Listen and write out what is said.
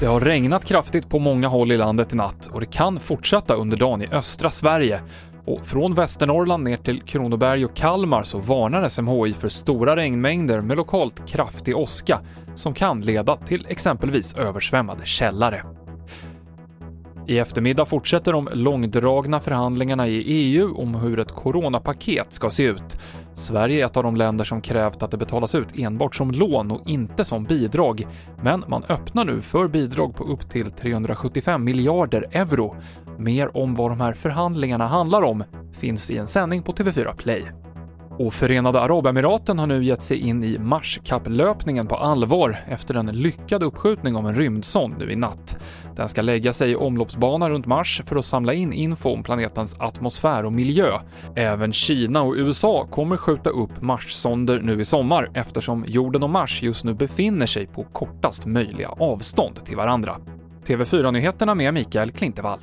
Det har regnat kraftigt på många håll i landet i natt och det kan fortsätta under dagen i östra Sverige. Och från Västernorrland ner till Kronoberg och Kalmar så varnar SMHI för stora regnmängder med lokalt kraftig åska som kan leda till exempelvis översvämmade källare. I eftermiddag fortsätter de långdragna förhandlingarna i EU om hur ett coronapaket ska se ut. Sverige är ett av de länder som krävt att det betalas ut enbart som lån och inte som bidrag, men man öppnar nu för bidrag på upp till 375 miljarder euro. Mer om vad de här förhandlingarna handlar om finns i en sändning på TV4 Play. Och Förenade Arabemiraten har nu gett sig in i Marskapplöpningen på allvar efter en lyckad uppskjutning av en rymdsond nu i natt. Den ska lägga sig i omloppsbana runt Mars för att samla in info om planetens atmosfär och miljö. Även Kina och USA kommer skjuta upp Marssonder nu i sommar eftersom jorden och Mars just nu befinner sig på kortast möjliga avstånd till varandra. TV4-nyheterna med Mikael Klintevall.